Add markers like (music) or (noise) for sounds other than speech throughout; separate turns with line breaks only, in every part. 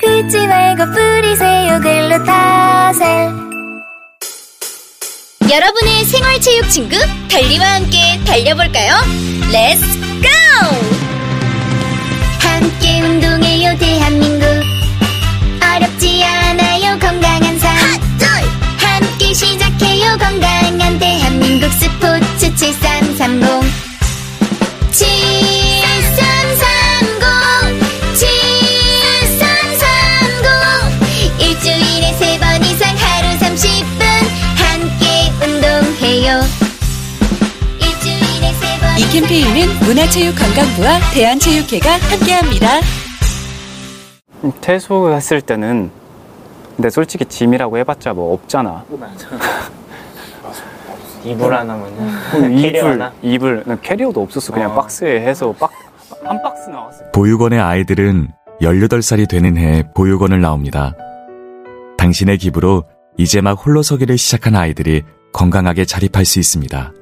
긁지 말고 뿌리세요 글루타셀.
여러분의 생활체육 친구 달리와 함께 달려볼까요? Let's go! 함께 운동해요 대한민국. 어렵지 않아요 건강한 삶. 함께 시작해요 건강한 대한민국 스포츠 7330 7330 이
캠페인은 문화체육관광부와 대한체육회가 함께합니다.
퇴소했을 때는 근데 솔직히 짐이라고 해봤자 뭐 없잖아. (laughs)
이불 캐리어
이불
하나?
이불 난 캐리어도 없었어. 그냥
어.
박스에 해서 박 한 박스 나왔어.
보육원의 아이들은 18살이 되는 해 보육원을 나옵니다. 당신의 기부로 이제 막 홀로 서기를 시작한 아이들이 건강하게 자립할 수 있습니다.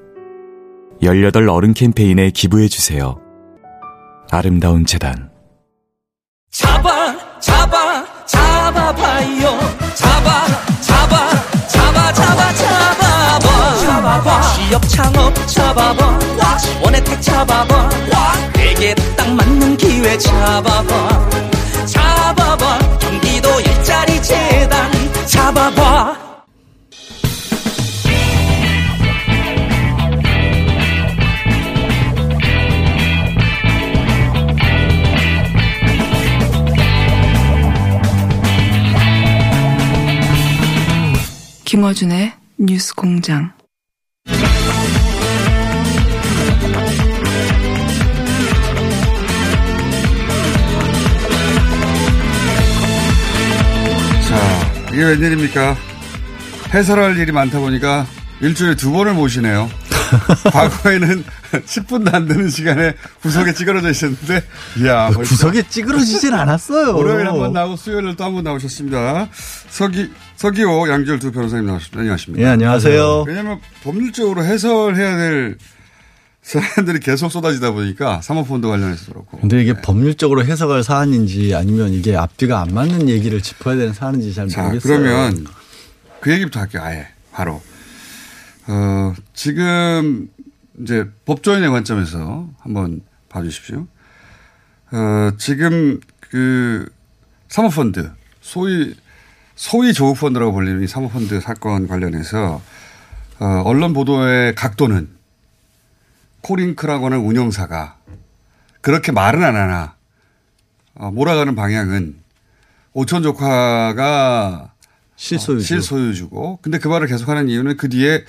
18 어른 캠페인에 기부해주세요. 아름다운 재단.
잡아 잡아 잡아봐요. 잡아 잡아 잡아 잡아 잡아봐. 잡아봐. 취업 창업 잡아봐. 원혜택 잡아봐. 내게 딱 맞는 기회 잡아봐. 잡아봐. 경기도 일자리 재단. 잡아봐
김어준의 뉴스 공장.
자, 이게 웬일입니까? 해설할 일이 많다 보니까 일주일에 두 번을 모시네요. (laughs) 과거에는 (laughs) 10분도 안 되는 시간에 구석에 찌그러져 있었는데, 이야. 벌써
구석에 찌그러지진 않았어요.
월요일 한 번 나오고 수요일 또한 번 나오셨습니다. 서기, 서기호, 양지열 두 변호사님 나오셨습니다. 안녕하십니까.
예, 안녕하세요.
왜냐면 법률적으로 해설해야 될 사람들이 계속 쏟아지다 보니까 사모펀드 관련해서 그렇고.
근데 이게 법률적으로 해석할 사안인지 아니면 이게 앞뒤가 안 맞는 얘기를 짚어야 되는 사안인지 잘
자,
모르겠어요.
그러면 그 얘기부터 할게요. 아예 바로. 어, 지금 이제 법조인의 관점에서 한번 봐주십시오. 어, 지금 그 사모펀드 소위 소위 조국펀드라고 불리는 이 사모펀드 사건 관련해서 어, 언론 보도의 각도는 코링크라고 하는 운영사가 그렇게 말은 안 하나 어, 몰아가는 방향은 오천 조카가
실소유주.
실소유주고 근데 그 말을 계속하는 이유는 그 뒤에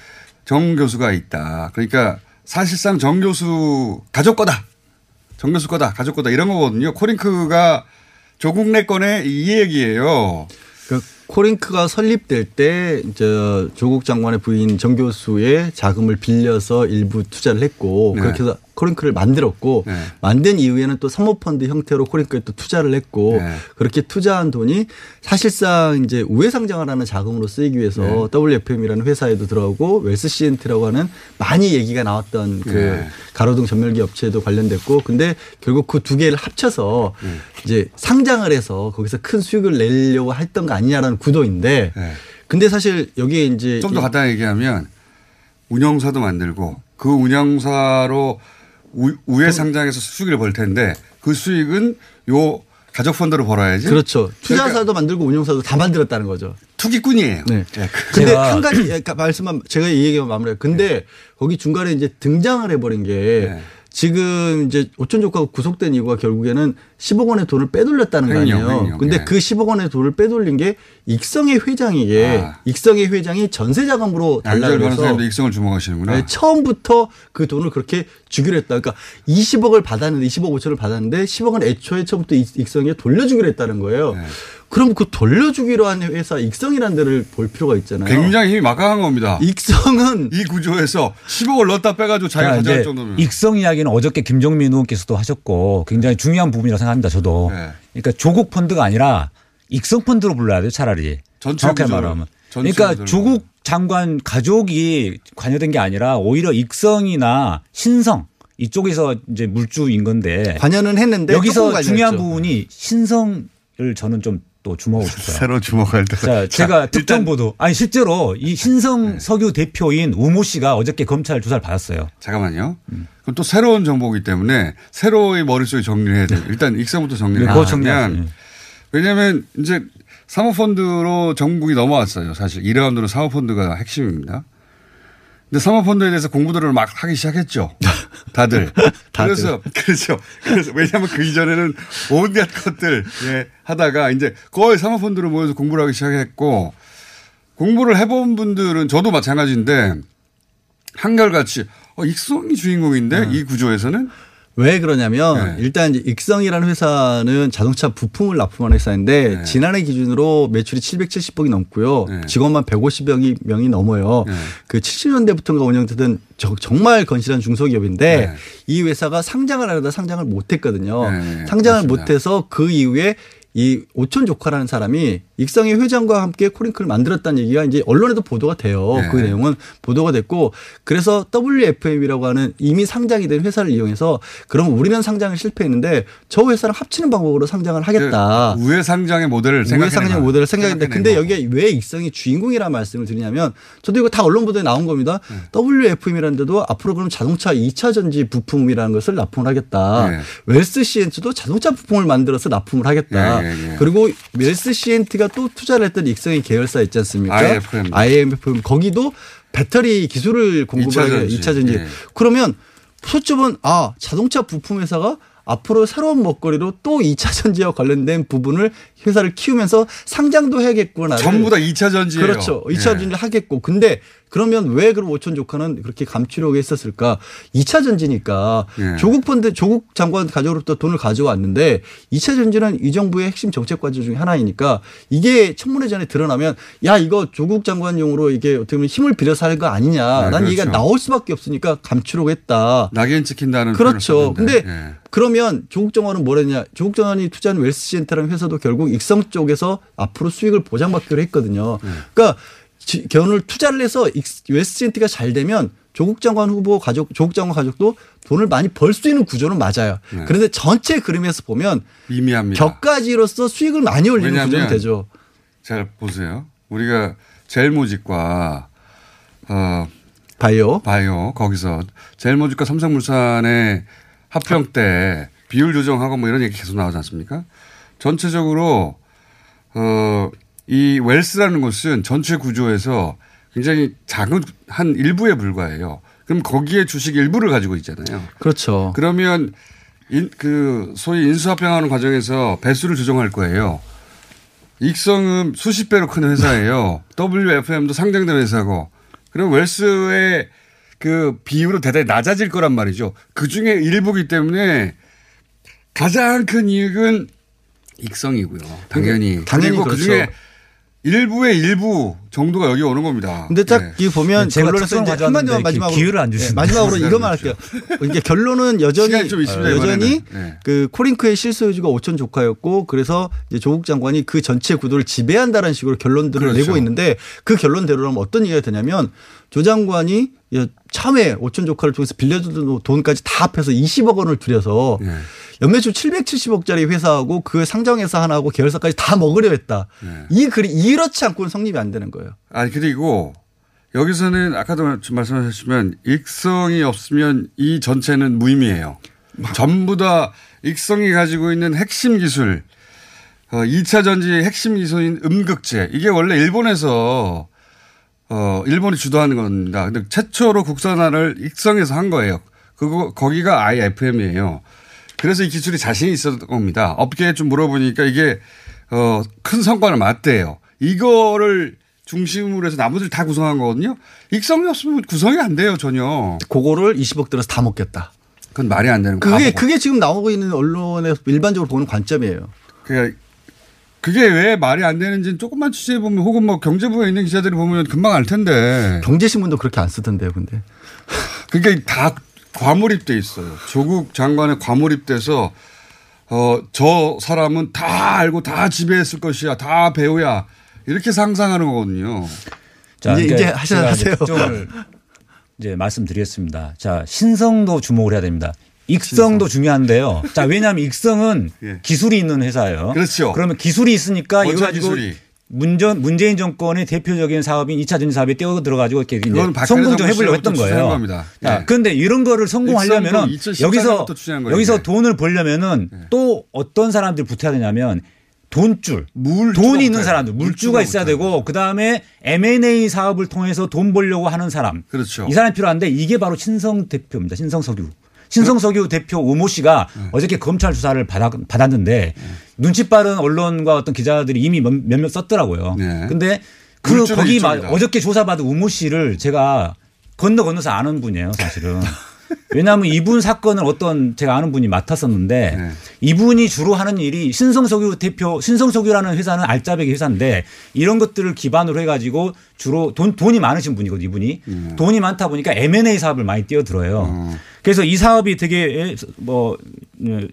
정 교수가 있다. 그러니까 사실상 정 교수 가족 거다. 정 교수 거다. 가족 거다. 이런 거거든요. 코링크가 조국네 거네 이 얘기예요.
그 코링크가 설립될 때 이제 조국 장관의 부인 정 교수의 자금을 빌려서 일부 투자를 했고
네.
그렇게 해서 코링크를 만들었고
네.
만든 이후에는 또 사모펀드 형태로 코링크에 또 투자를 했고
네.
그렇게 투자한 돈이 사실상 이제 우회 상장을 하는 자금으로 쓰이기 위해서
네.
WFM이라는 회사에도 들어가고 웰스 CNT라고 하는 많이 얘기가 나왔던 그
네.
가로등 전멸기 업체에도 관련됐고 근데 결국 그 두 개를 합쳐서
네.
이제 상장을 해서 거기서 큰 수익을 내려고 했던 거 아니냐라는 구도인데
네.
근데 사실 여기에 이제
좀 더 간단히 얘기하면 운영사도 만들고 그 운영사로 우, 우회 상장해서 수익을 벌 텐데 그 수익은 요 가족 펀드로 벌어야지.
그렇죠. 투자사도
그러니까
만들고 운영사도 다 만들었다는 거죠.
투기꾼이에요.
네.
네.
근데 한 가지 (clears throat) 아까 말씀만 제가 이 얘기만 마무리해요. 근데 거기 중간에 이제 등장을 해버린 게
네.
지금 이제 오천 조카가 구속된 이유가 결국에는 10억 원의 돈을 빼돌렸다는 거
횡령,
아니에요.
횡령,
근데
예.
그 10억 원의 돈을 빼돌린 게 익성의 회장이게
아.
익성의 회장이 전세 자금으로 달라고 해서
변호사님도 익성을 주목하시는구나.
네, 처음부터 그 돈을 그렇게 주기로 했다. 그러니까 20억을 받았는데 20억 5천을 받았는데 10억은 애초에 처음부터 익- 익성에 돌려주기로 했다는 거예요.
네.
그럼 그 돌려주기로 한 회사 익성이라는 데를 볼 필요가 있잖아요.
굉장히 힘이 막강한 겁니다.
익성은
이 구조에서 10억을 넣었다 빼가지고 자기가
자,
가져갈 정도면.
익성 이야기는 어저께 김정민 의원께서도 하셨고 굉장히 중요한 부분이라고 생각합니다. 저도.
네.
그러니까 조국 펀드가 아니라 익성 펀드로 불러야 돼요. 차라리.
구조를,
말하면. 그러니까. 조국 장관 가족이 관여된 게 아니라 오히려 익성이나 신성 이쪽에서 이제 물주인 건데
관여는 했는데
여기서. 중요한 부분이 신성을 저는 좀 또 주목하고 (laughs) 싶어요.
새로 주목할 때.
자, 제가 특정 보도 아니 실제로 이 신성 석유 대표인 우모 씨가 어저께 검찰 조사를 받았어요.
잠깐만요.
음.
그럼 또 새로운 정보이기 때문에 새로의 머릿속에 정리를 해야 돼요. 일단 익성부터 정리를
네.
하면 왜냐하면 이제 사모펀드로 전국이 넘어왔어요. 사실 2라운드로 사모펀드가 핵심입니다. 근데 사모펀드에 대해서 공부들을 막 하기 시작했죠. (laughs) 다들.
다들.
그래서, 그렇죠. 그래서 왜냐하면 그 이전에는 온갖 것들 예, 하다가 이제 거의 사모펀드로 모여서 공부를 하기 시작했고 공부를 해본 분들은 저도 마찬가지인데 한결같이 어, 익성이 주인공인데 이 구조에서는
왜 그러냐면
네.
일단 이제 익성이라는 회사는 자동차 부품을 납품하는 회사인데
네.
지난해 기준으로 매출이 770억이 넘고요.
네.
직원만 150명이 명이 넘어요.
네.
그 70년대부터가 운영되던 저- 정말 건실한 중소기업인데
네.
이 회사가 상장을 하려다 상장을 못 했거든요.
네,
상장을
맞습니다.
못해서 그 이후에 이 오촌 조카라는 사람이 익성의 회장과 함께 코링크를 만들었다는 얘기가 이제 언론에도 보도가 돼요.
네.
그 내용은 보도가 됐고 그래서 WFM이라고 하는 이미 상장이 된 회사를 이용해서 그럼 우리는 상장을 실패했는데 저 회사랑 합치는 방법으로 상장을 하겠다.
그 우회 상장의 모델을
우회
생각해
상장 모델을 생각했는데 근데 여기에 왜 익성이 주인공이라는 말씀을 드리냐면 저도 이거 다 언론 보도에 나온 겁니다.
네.
WFM이라는 데도 앞으로 그럼 자동차 2차 전지 부품이라는 것을 납품을 하겠다.
네.
웰스 시엔트도 자동차 부품을 만들어서 납품을 하겠다.
예, 예, 예.
그리고 웰스 시엔트가 또 투자를 했던 익성의 계열사 있지 않습니까?
IFM.
IFM 거기도 배터리 기술을 공급을
2차
하게
전지.
2차 전지.
예.
그러면 소점은 아 자동차 부품 회사가 앞으로 새로운 먹거리로 또 2차 전지와 관련된 부분을 회사를 키우면서 상장도 해야겠구나.
전부 다 2차 전지예요.
그렇죠. 2차
예.
전지를 하겠고. 근데 그러면 왜 그럼 오촌 조카는 그렇게 감추려고 했었을까? 2차 전지니까
예.
조국 펀드 조국 장관 가족으로부터 돈을 가져왔는데 2차 전지는 이 정부의 핵심 정책 과제 중에 하나이니까 이게 청문회 전에 드러나면 야 이거 조국 장관용으로 이게 어떻게 보면 힘을 빌려서 할 거 아니냐.
네,
라는 얘기가
그렇죠.
나올 수밖에 없으니까 감추려고 했다.
낙인 찍힌다는
그렇죠. 근데
예.
그러면 조국 정원은 뭐랬냐? 조국 정원이 투자한 웰스시엔터라는 회사도 결국 익성 쪽에서 앞으로 수익을 보장받기로 했거든요.
네.
그러니까 지- 견을 투자를 해서 웰스시엔트가 잘 되면 조국 장관 후보 가족, 조국 장관 가족도 돈을 많이 벌 수 있는 구조는 맞아요.
네.
그런데 전체 그림에서 보면
미미합니다.
격가지로서 수익을 많이 올리는 구조는 되죠.
잘 보세요. 우리가 젤모직과 어,
바이오
바이오 거기서 젤모직과 삼성물산의 합병 때 비율 조정하고 뭐 이런 얘기 계속 나오지 않습니까? 전체적으로 어, 이 웰스라는 곳은 전체 구조에서 굉장히 작은 한 일부에 불과해요. 그럼 거기에 주식 일부를 가지고 있잖아요.
그렇죠.
그러면 인, 그 소위 인수합병하는 과정에서 배수를 조정할 거예요. 익성은 수십 배로 큰 회사예요. (laughs) WFM도 상장된 회사고. 그럼 웰스의 그 비율은 대단히 낮아질 거란 말이죠. 그 중에 일부기 때문에 가장 큰 이익은 익성이고요. 당연히.
당연히
그리고 그
그렇죠.
중에 일부의 일부 정도가 여기 오는 겁니다.
근데 딱
네.
이 보면
제가
결론에서 이제 한마디만 마지막으로
기회를 안
네,
주시네.
마지막으로
시간이
이것만 할게요. 이게 결론은 여전히
시간이 좀 있습니다,
여전히
이번에는. 네.
그 코링크의 실소유주가 오촌 조카였고 그래서 이제 조국 장관이 그 전체 구도를 지배한다는 식으로 결론들을
그렇죠.
내고 있는데 그 결론대로라면 어떤 얘기가 되냐면 조 장관이 참외 오촌 조카를 통해서 빌려준 돈까지 다 합해서 20억 원을 들여서
네.
연매출 770억짜리 회사하고 그 상장회사 하나하고 계열사까지 다 먹으려 했다.
네.
이 글이 이렇지 않고는 성립이 안 되는 거예요.
아니 그리고 여기서는 아까도 말씀하셨지만 익성이 없으면 이 전체는 무의미해요. (laughs) 전부 다 익성이 가지고 있는 핵심 기술, 어, 2차 전지의 핵심 기술인 음극재 이게 원래 일본에서 어, 일본이 주도하는 겁니다. 근데 최초로 국산화를 익성에서 한 거예요. 그거 거기가 IFM이에요. 그래서 이 기술이 자신이 있었던 겁니다. 업계에 좀 물어보니까 이게 어, 큰 성과를 맞대요. 이거를 중심으로 해서 나머지를 다 구성한 거거든요. 익성이 없으면 구성이 안 돼요, 전혀.
그거를 20억 들어서 다 먹겠다.
그건 말이 안 되는
그게
거예요.
그게 지금 나오고 있는 언론에서 일반적으로 보는 관점이에요.
그게 그게 왜 말이 안 되는지는 조금만 취재해 보면 혹은 뭐 경제부에 있는 기자들이 보면 금방 알 텐데.
경제신문도 그렇게 안 쓰던데요, 근데.
그게 다 과몰입돼 있어요. 조국 장관의 과몰입돼서 어, 저 사람은 다 알고 다 지배했을 것이야. 다 배우야. 이렇게 상상하는 거거든요.
자,
이제-
이제,
이제 하셔야
이제
하세요.
특종을 이제 말씀드리겠습니다. 자, 신성도 주목을 해야 됩니다. 익성도 중요한데요. 자, 왜냐하면 익성은 (laughs)
예.
기술이 있는 회사예요.
그렇죠.
그러면 기술이 있으니까 이거 가지고
기술이.
문전 문재인 정권의 대표적인 사업인 2차 전지 사업에 뛰어 들어가지고 이렇게 이제 성공 좀 해보려고 했던 거예요. 자,
예.
그런데 이런 거를 성공하려면은
익성도
여기서
2014년부터 추진한 거예요,
여기서. 돈을 벌려면은 또 어떤 사람들이 붙어야 되냐면 돈줄,
물주가
돈이 있는 사람들. 물주가 있어야
붙어야
되고 그 다음에 M&A 사업을 통해서 돈 벌려고 하는 사람,
그렇죠.
이 사람이 필요한데 이게 바로 신성 대표입니다. 신성 석유. 신성 석유 대표 우모 씨가
네.
어저께 검찰 수사를 받았, 받았는데 눈치 빠른 언론과 어떤 기자들이 이미 몇- 몇몇 썼더라고요.
네.
근데 그 거기 마-. 어저께 조사받은 우모 씨를 제가 건너 건너서 아는 분이에요, 사실은. (laughs) 왜냐하면 이분 사건을 어떤 제가 아는 분이 맡았었는데
네.
이분이 주로 하는 일이 신성석유 대표 신성석유라는 회사는 알짜배기 회사인데 이런 것들을 기반으로 해가지고 주로 돈 돈이 많으신 분이거든요 이분이
음.
돈이 많다 보니까 M&A 사업을 많이 뛰어들어요.
어.
그래서 이 사업이 되게 뭐 예,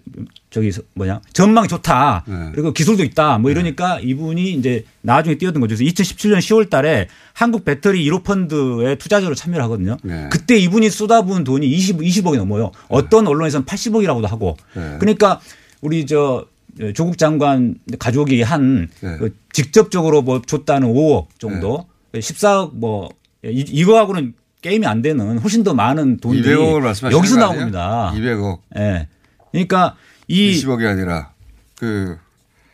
저기 뭐냐 전망이 좋다
네.
그리고 기술도 있다 뭐 이러니까 이분이 이제 나중에 뛰어든 거죠. 그래서 2017년 10월달에 한국 배터리 1호 펀드에 투자자로 참여를 하거든요.
네.
그때 이분이 쏟아부은 돈이 20, 20억이 넘어요. 어떤 언론에서는 80억이라고도 하고.
네.
그러니까 우리 저 조국 장관 가족이 한
네.
그 직접적으로 뭐 줬다는 5억 정도, 14억 뭐 이- 이거하고는 게임이 안 되는 훨씬 더 많은 돈들이
200억을 말씀하시는
여기서
거
나온? 겁니다.
200억.
예. 그러니까 이
20억이 아니라 그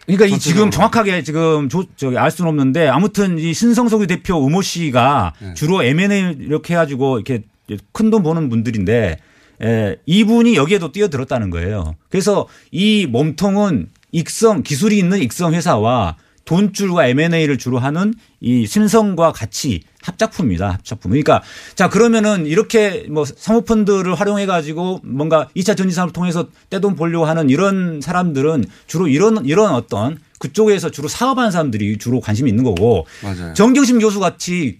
그러니까 이. 지금 정확하게 지금 조, 저기 알 수는 없는데 아무튼 이 신성석유 대표 우모 씨가
네.
주로 M&A 이렇게 해가지고 이렇게 큰 돈 버는 분들인데 에, 이분이 여기에도 뛰어들었다는 거예요. 그래서 이 몸통은 익성 기술이 있는 익성 회사와 돈줄과 M&A를 주로 하는 이 신성과 같이 합작품입니다. 합작품. 그러니까 자 그러면은 이렇게 뭐 사모펀드를 활용해 가지고 뭔가 2차 전지 사업을 통해서 떼돈 벌려고 하는 이런 사람들은 주로 이런 이런 어떤 그쪽에서 주로 사업하는 사람들이 주로 관심이 있는 거고
맞아요.
정경심 교수 같이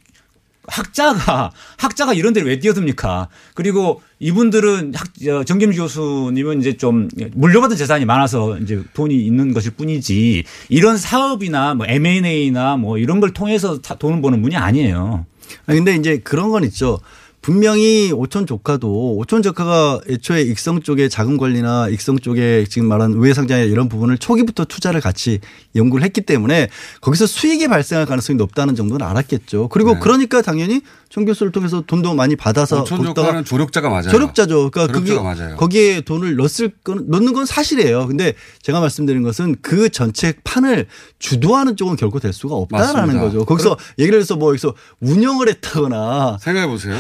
학자가 학자가 이런 데를 왜 뛰어듭니까? 그리고 이분들은 학, 어, 정겸 교수님은 이제 좀 물려받은 재산이 많아서 이제 돈이 있는 것일 뿐이지 이런 사업이나 뭐 M&A나 뭐 이런 걸 통해서 다 돈을 버는 분이 아니에요.
아니, 근데 이제 그런 건 있죠. 분명히 오촌 조카도 오촌 조카가 애초에 익성 쪽에 자금 관리나 익성 쪽에 지금 말한 우회상장이나 이런 부분을 초기부터 투자를 같이 연구를 했기 때문에 거기서 수익이 발생할 가능성이 높다는 정도는 알았겠죠. 그리고
네.
그러니까 당연히 정 교수를 통해서 돈도 많이 받아서
오촌 조카는 조력자가 맞아요.
조력자죠. 그러니까 그게
맞아요.
거기에 돈을 넣었을 건 넣는 건 사실이에요. 근데 제가 말씀드린 것은 그 전체 판을 주도하는 쪽은 결코 될 수가 없다라는
맞습니다.
거죠. 거기서 얘기를 해서 뭐 여기서 운영을 했다거나
생각해 보세요.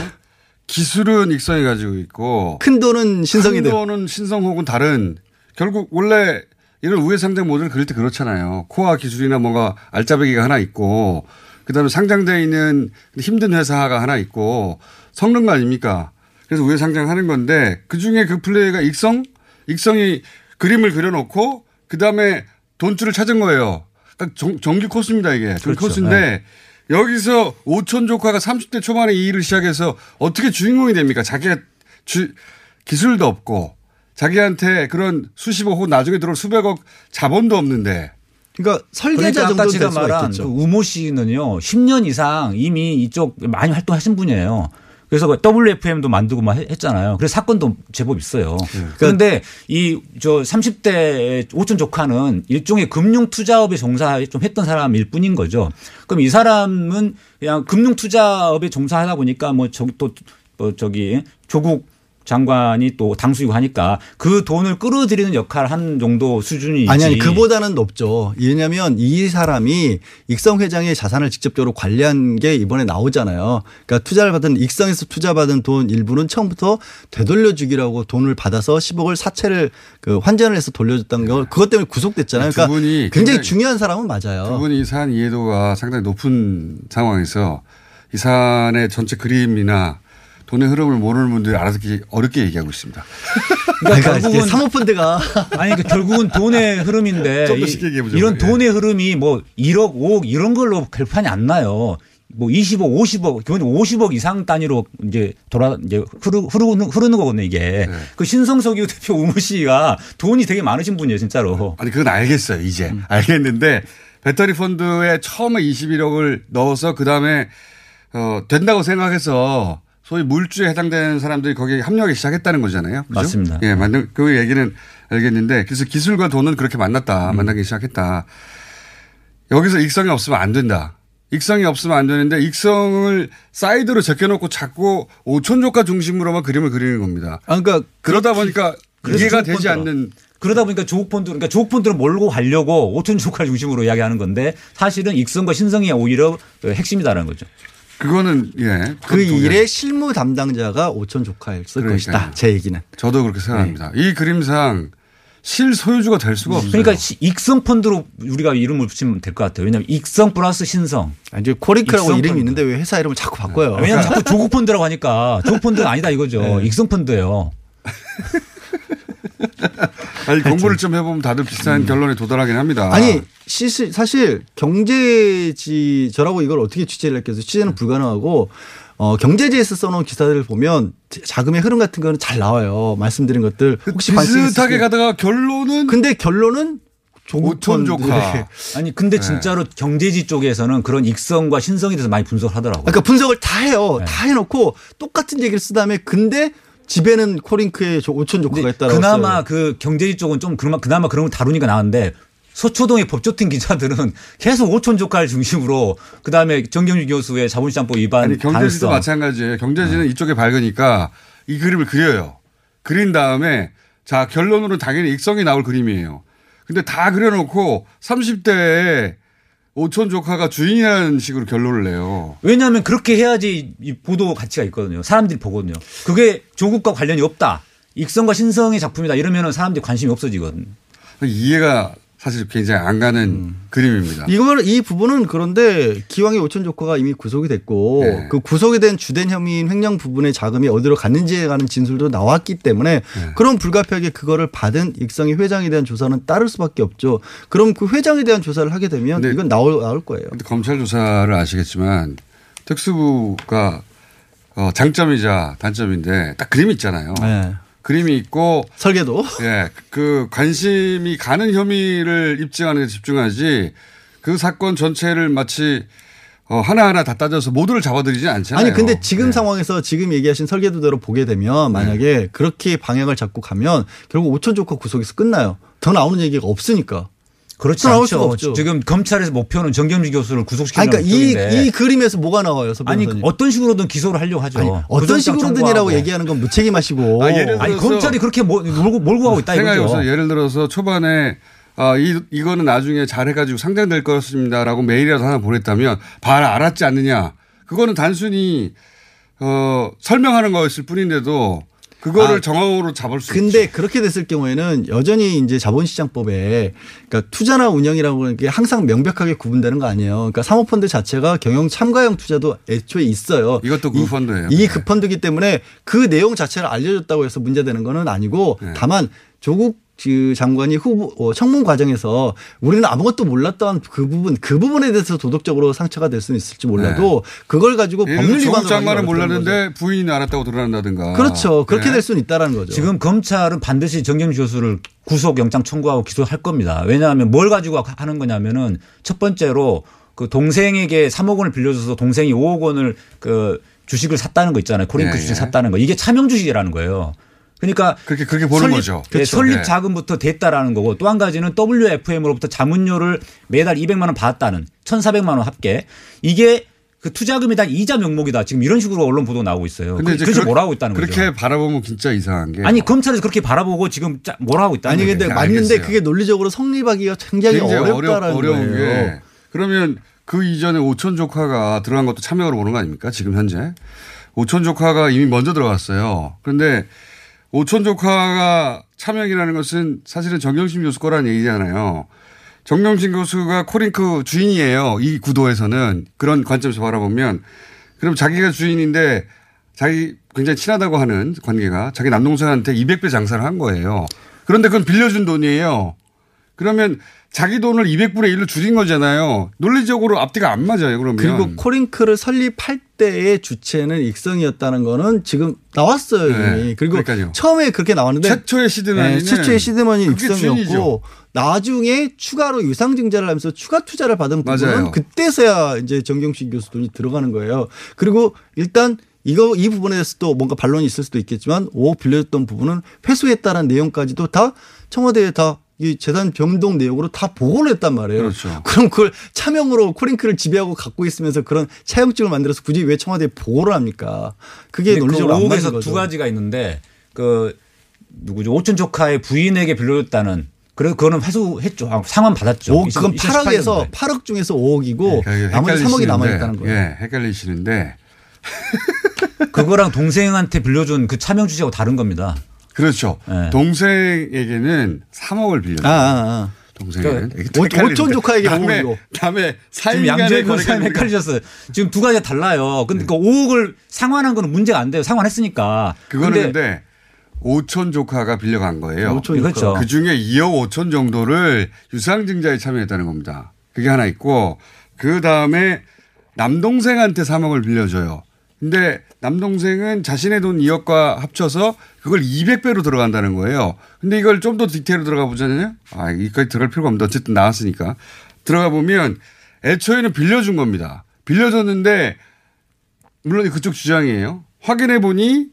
기술은 익성이 가지고 있고
큰 돈은 신성이
큰 돈은 신성 혹은 다른 결국 원래 이런 우회상장 모델을 그릴 때 그렇잖아요. 코어 기술이나 뭔가 알짜배기가 하나 있고 그다음에 상장돼 있는 힘든 회사가 하나 있고 성능 거 아닙니까? 그래서 우회상장 하는 건데 그 중에 그 플레이가 익성 익성이 그림을 그려놓고 그 다음에 돈줄을 찾은 거예요. 그러니까 정, 정규 코스입니다 이게. 정규
그렇죠.
코스인데 여기서 오촌 조카가 30대 초반에 이 일을 시작해서 어떻게 주인공이 됩니까? 자기가 주, 기술도 없고 자기한테 그런 수십억 혹은 나중에 들어올 수백억 자본도 없는데
그러니까
그러니까
설계자
아까
정도
제가 말한 그. 우모 씨는요 10년 이상 이미 이쪽 많이 활동하신 분이에요. 그래서 그 WFM도 만들고 막 했- 했잖아요. 그래서 사건도 제법 있어요.
그러니까
그런데 이 저 30대 오촌 조카는 일종의 금융 투자업에 종사 좀 했던 사람일 뿐인 거죠. 그럼 이 사람은 그냥 금융 투자업에 종사하다 보니까 뭐 저기 또 뭐 저기 조국 장관이 또 당수이고 하니까 그 돈을 끌어들이는 역할 한 정도 수준이지.
아니 아니 그보다는 높죠. 왜냐하면 이 사람이 익성 회장의 자산을 직접적으로 관리한 게 이번에 나오잖아요. 그러니까 투자를 받은 익성에서 투자받은 돈 일부는 처음부터 되돌려주기라고 돈을 받아서 10억을 사채를 그 환전을 해서 돌려줬다는 거 그것 때문에 구속됐잖아요.
두
그러니까
분이
굉장히
굉장히
중요한 사람은 맞아요.
두 분이 이 사안 이해도가 상당히 높은 상황에서 이 사안의 전체 그림이나 돈의 흐름을 모르는 분들이 알아듣기 어렵게 얘기하고 있습니다.
그러니까 결국은 사모펀드가 (laughs)
아니 그 결국은 돈의 흐름인데 (laughs)
좀더 쉽게 얘기해보자고요.
이런
예.
돈의 흐름이 뭐 1억, 5억 이런 걸로 결판이 안 나요. 뭐 20억, 50억, 기본 50억 이상 단위로 이제 돌아 이제 흐르, 흐르는 흐르는 거거든요 이게.
네.
그 신성석유 대표 우무 씨가 돈이 되게 많으신 분이에요 진짜로.
아니 그건 알겠어요 이제
음.
알겠는데 배터리 펀드에 처음에 21억을 넣어서 그 다음에 어, 된다고 생각해서 소위 물주에 해당되는 사람들이 거기에 합류하기 시작했다는 거잖아요. 그죠?
맞습니다.
예, 맞는 그 얘기는 알겠는데 그래서 기술과 돈은 그렇게 만났다,
음.
만나기 시작했다. 여기서 익성이 없으면 안 된다. 익성이 없으면 안 되는데 익성을 사이드로 제껴놓고 자꾸 오촌조카 중심으로만 그림을 그리는 겁니다.
아, 그러니까
그러다 보니까 이해가 되지
펀드라.
않는
그러다 보니까 조국 펀드 그러니까 조국 펀드를 몰고 가려고 오천 조카를 중심으로 이야기하는 건데 사실은 익성과 신성이 오히려 핵심이다라는 거죠.
그거는 예.
그 일의 실무 담당자가 오촌 조카였을
그러니까요.
것이다. 제 얘기는.
저도 그렇게 생각합니다. 이 그림상 실소유주가 될 수가 없어요.
그러니까 시- 익성 펀드로 우리가 이름을 붙이면 될 것 같아요. 왜냐하면 익성 플러스 신성.
이제 코링크라고
익성
이름이
펀드.
있는데 왜 회사 이름을 자꾸 바꿔요?
왜냐하면 자꾸 (laughs) 조국 펀드라고 하니까 조국 펀드는 아니다 이거죠. 익성 펀드예요. (laughs) (laughs)
아니 공부를 좀 해보면 다들 비슷한 결론에 도달하긴 합니다.
음. 아니 시스- 사실 경제지 저라고 이걸 어떻게 취재를 했겠어요? 취재는 불가능하고 어, 경제지에서 써놓은 기사들을 보면 자금의 흐름 같은 거는 잘 나와요. 말씀드린 것들 혹시
그 비슷하게
있으시면.
가다가 결론은
근데 결론은 펀드.
조카.
아니 근데 진짜로 경제지 쪽에서는 그런 익성과 신성에 대해서 많이 분석을 하더라고요.
그러니까 분석을 다 해요.
네.
다 해놓고 똑같은 얘기를 쓴 다음에 근데 집에는 코링크의 조- 오촌 조카가 있다라고
그나마
써요.
그 경제지 쪽은 좀 그나마 그나마 그런 걸 다루니까 나은데 서초동의 법조팀 기자들은 계속 오촌 조카를 중심으로 그다음에 정경주 교수의 자본시장법 위반
아니 경제지도
가능성.
마찬가지예요. 경제지는 이쪽에 밝으니까 이 그림을 그려요. 그린 다음에 자 결론으로 당연히 익성이 나올 그림이에요. 근데 다 그려놓고 30대에 오촌 조카가 주인이라는 식으로 결론을 내요.
왜냐하면 그렇게 해야지 이 보도 가치가 있거든요. 사람들이 보거든요. 그게 조국과 관련이 없다. 익성과 신성의 작품이다. 이러면 사람들이 관심이 없어지거든.
이해가 사실 굉장히 안 가는
음.
그림입니다.
이거는 이 부분은 그런데 기왕의 오촌 조카가 이미 구속이 됐고
네.
그 구속이 된 주된 혐의인 횡령 부분의 자금이 어디로 갔는지에 관한 진술도 나왔기 때문에
네.
그럼 불가피하게 그거를 받은 익성의 회장에 대한 조사는 따를 수밖에 없죠. 그럼 그 회장에 대한 조사를 하게 되면 이건 나올, 나올 거예요.
근데 검찰 조사를 아시겠지만 특수부가 어, 장점이자 단점인데 딱 그림이 있잖아요.
네.
그림이 있고
설계도
예, 그 관심이 가는 혐의를 입증하는 데 집중하지 그 사건 전체를 마치 어, 하나하나 다 따져서 모두를 잡아들이지 않잖아요.
아니 근데 지금
네.
상황에서 지금 얘기하신 설계도대로 보게 되면 만약에 그렇게 방향을 잡고 가면 결국 오천 조카 구속에서 끝나요. 더 나오는 얘기가 없으니까.
그렇지
또 나올 수가
않죠.
없죠.
지금 검찰에서 목표는 정경주 교수를 구속시키는
그러니까 이, 이 그림에서 뭐가 나와요, 서
아니
변호사님?
어떤 식으로든 기소를 하려고 하죠.
아니, 어떤 식으로든이라고. 얘기하는 건 무책임하시고.
아, 예를
아니
들어서-
검찰이 그렇게 몰- 몰고 몰고 가고 있다 이거죠.
생각해보세요. 예를 들어서 초반에 아, 이, 이거는 나중에 잘해가지고 상장될 것입니다라고 메일이라도 하나 보냈다면 발 알았지 않느냐. 그거는 단순히 어, 설명하는 거였을 뿐인데도 그거를
아,
정황으로 잡을 수
근데 그렇게 됐을 경우에는 여전히 이제 자본시장법에 그러니까 투자나 운영이라고 하는 게 항상 명백하게 구분되는 거 아니에요. 그러니까 사모펀드 자체가 경영 참가형 투자도 애초에 있어요.
이것도 그 펀드예요.
이 급펀드기 때문에 그 내용 자체를 알려줬다고 해서 문제되는 거는 아니고
네.
다만 조국 그 장관이 후보 어, 청문 과정에서 우리는 아무것도 몰랐던 그 부분 그 부분에 대해서 도덕적으로 상처가 될 수는 있을지 몰라도 그걸 가지고 법률 위반으로
장관은 몰랐는데 부인이 알았다고 드러난다든가.
그렇죠. 그렇게
네.
될 수는 있다라는 거죠.
지금 검찰은 반드시 정경주 교수를 구속 영장 청구하고 기소할 겁니다. 왜냐하면 뭘 가지고 하는 거냐면은 첫 번째로 그 동생에게 3억 원을 빌려줘서 동생이 5억 원을 그 주식을 샀다는 거 있잖아요. 코링크
예,
주식
예.
샀다는 거. 이게 차명 주식이라는 거예요. 그러니까
그렇게 그렇게 보는
설립,
거죠.
예,
그렇죠.
설립
네.
자금부터 됐다라는 거고 또 한 가지는 WFM으로부터 자문료를 매달 200만 원 받았다는 1,400만 원 합계 이게 그 투자금에다 이자 명목이다. 지금 이런 식으로 언론 보도 나오고 있어요.
근데
그-
이제
그래서
그렇게-
뭐라고 있다는
그렇게
거죠.
바라보면 진짜 이상한 게
아니 검찰에서 그렇게 바라보고 지금 짜- 뭐라고 있다는
아니. 근데 맞는데 그게 논리적으로 성립하기가 굉장히,
굉장히
어렵다라는
어려, 운
거예요.
게 그러면 그 이전에 오촌 조카가 들어간 것도 참여로 보는 거 아닙니까? 지금 현재 오촌 조카가 이미 먼저 들어갔어요. 그런데 오촌 조카가 참여이라는 것은 사실은 정경심 교수 거라는 얘기잖아요. 정경심 교수가 코링크 주인이에요. 이 구도에서는 그런 관점에서 바라보면 그럼 자기가 주인인데 자기 굉장히 친하다고 하는 관계가 자기 남동생한테 200배 장사를 한 거예요. 그런데 그건 빌려준 돈이에요. 그러면 자기 돈을 200분의 1로 줄인 거잖아요. 논리적으로 앞뒤가 안 맞아요. 그러면.
그리고 코링크를 설립할 때의 주체는 익성이었다는 거는 지금 나왔어요
네.
이미. 그리고
그러니까요.
처음에 그렇게 나왔는데
최초의 시드머니는
네, 최초의 시드머니 익성이었고
주인이죠.
나중에 추가로 유상 증자를 하면서 추가 투자를 받은 부분은
맞아요.
그때서야 이제 정경식 교수 돈이 들어가는 거예요. 그리고 일단 이거 이 부분에 대해서 또 뭔가 반론이 있을 수도 있겠지만 5억 빌려줬던 부분은 회수했다는 내용까지도 다 청와대에 다이 재산 변동 내용으로 다 보고를 했단 말이에요.
그렇죠.
그럼 그걸 차명으로 코링크를 지배하고 갖고 있으면서 그런 차용증을 만들어서 굳이 왜 청와대에 보고를 합니까? 그게 논리적으로 안 맞는
의혹에서
거죠.
두 가지가 있는데 그 누구죠 오촌 조카의 부인에게 빌려줬다는 그래서 그거는 회수했죠. 아, 상환 받았죠.
오, 그건
2018
8억에서
년도에.
8억 중에서 5억이고
네,
나머지 3억이
헷갈리시는데,
남아있다는 거예요.
예, 헷갈리시는데 (laughs)
그거랑 동생한테 빌려준 그 차명 주제하고 다른 겁니다.
그렇죠.
네.
동생에게는 3억을 빌렸어요.
아, 아, 아.
동생에게는.
그러니까 오- 오촌 조카에게
다음에,
5억이고.
다음에
지금 권사님
거래가
헷갈리셨어요. 지금 두 가지가 달라요. 근데 그 5억을 상환한 거는 문제가 안 돼요. 상환했으니까.
그거는
근데
오촌 조카가 빌려간 거예요.
오촌 조카.
그렇죠.
그 중에 2억 5천 정도를 유상증자에 참여했다는 겁니다. 그게 하나 있고 그 다음에 남동생한테 3억을 빌려줘요. 근데 남동생은 자신의 돈 2억과 합쳐서 그걸 200배로 들어간다는 거예요. 근데 이걸 좀 더 디테일로 들어가 보잖아요. 아, 이까지 들어갈 필요가 없는데 어쨌든 나왔으니까. 들어가 보면 애초에는 빌려준 겁니다. 빌려줬는데 물론 그쪽 주장이에요. 확인해 보니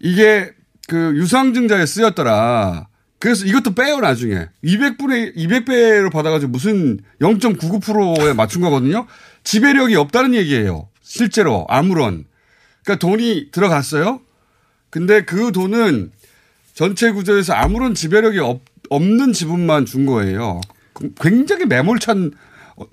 이게 그 유상증자에 쓰였더라. 그래서 이것도 빼요 나중에 200분의 200배로 받아가지고 무슨 0.99%에 맞춘 거거든요. 지배력이 없다는 얘기예요. 실제로 아무런 그러니까 돈이 들어갔어요. 근데 그 돈은 전체 구조에서 아무런 지배력이 없, 없는 지분만 준 거예요. 굉장히 매몰찬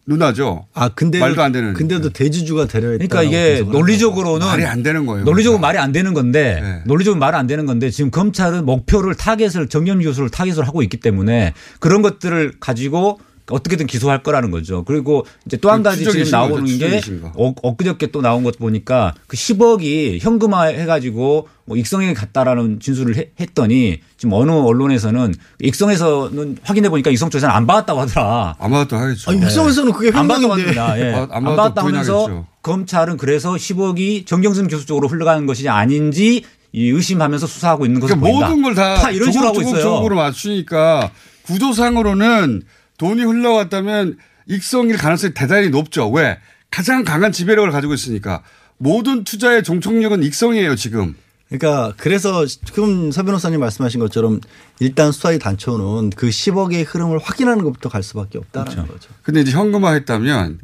누나죠.
아, 근데
말도 안 되는.
근데도 대주주가 돼 있다.
그러니까 이게 논리적으로는
말이 안 되는 거예요.
논리적으로 말이 안 되는 건데
네.
논리적으로 말이 안 되는 건데 지금 검찰은 목표를 타겟을 정경심 교수를 타겟으로 하고 있기 때문에 그런 것들을 가지고 어떻게든 기소할 거라는 거죠. 그리고 이제
또한그
가지 지금 나오는
거죠,
게. 어, 엊그저께 또 나온 것 보니까 그 10억이 현금화 해가지고 뭐 익성에게 갔다라는 진술을 해- 했더니 지금 어느 언론에서는 익성에서는 확인해 보니까 익성 쪽에서는 안 받았다고 하더라.
안 받았다 하겠죠.
아니, 육성에서는 그게
안 받았다고
횡령인데.
합니다. 예.
아,
안,
안 받았다고
하면서. 검찰은 그래서 10억이 정경심 교수 쪽으로 흘러가는 것이 아닌지 이 의심하면서 수사하고 있는 것으로
그러니까
보인다.
모든 걸다
이런 식으로 하고
조금
있어요.
조금으로 맞추니까 구조상으로는 돈이 흘러갔다면 익성일 가능성이 대단히 높죠. 왜? 가장 강한 지배력을 가지고 있으니까 모든 투자의 종착역은 익성이에요 지금.
그러니까 그래서 지금 서 변호사님 말씀하신 것처럼 일단 수사의 단초는 그 10억의 흐름을 확인하는 것부터 갈 수밖에 없다는
그렇죠.
거죠.
근데 이제 현금화했다면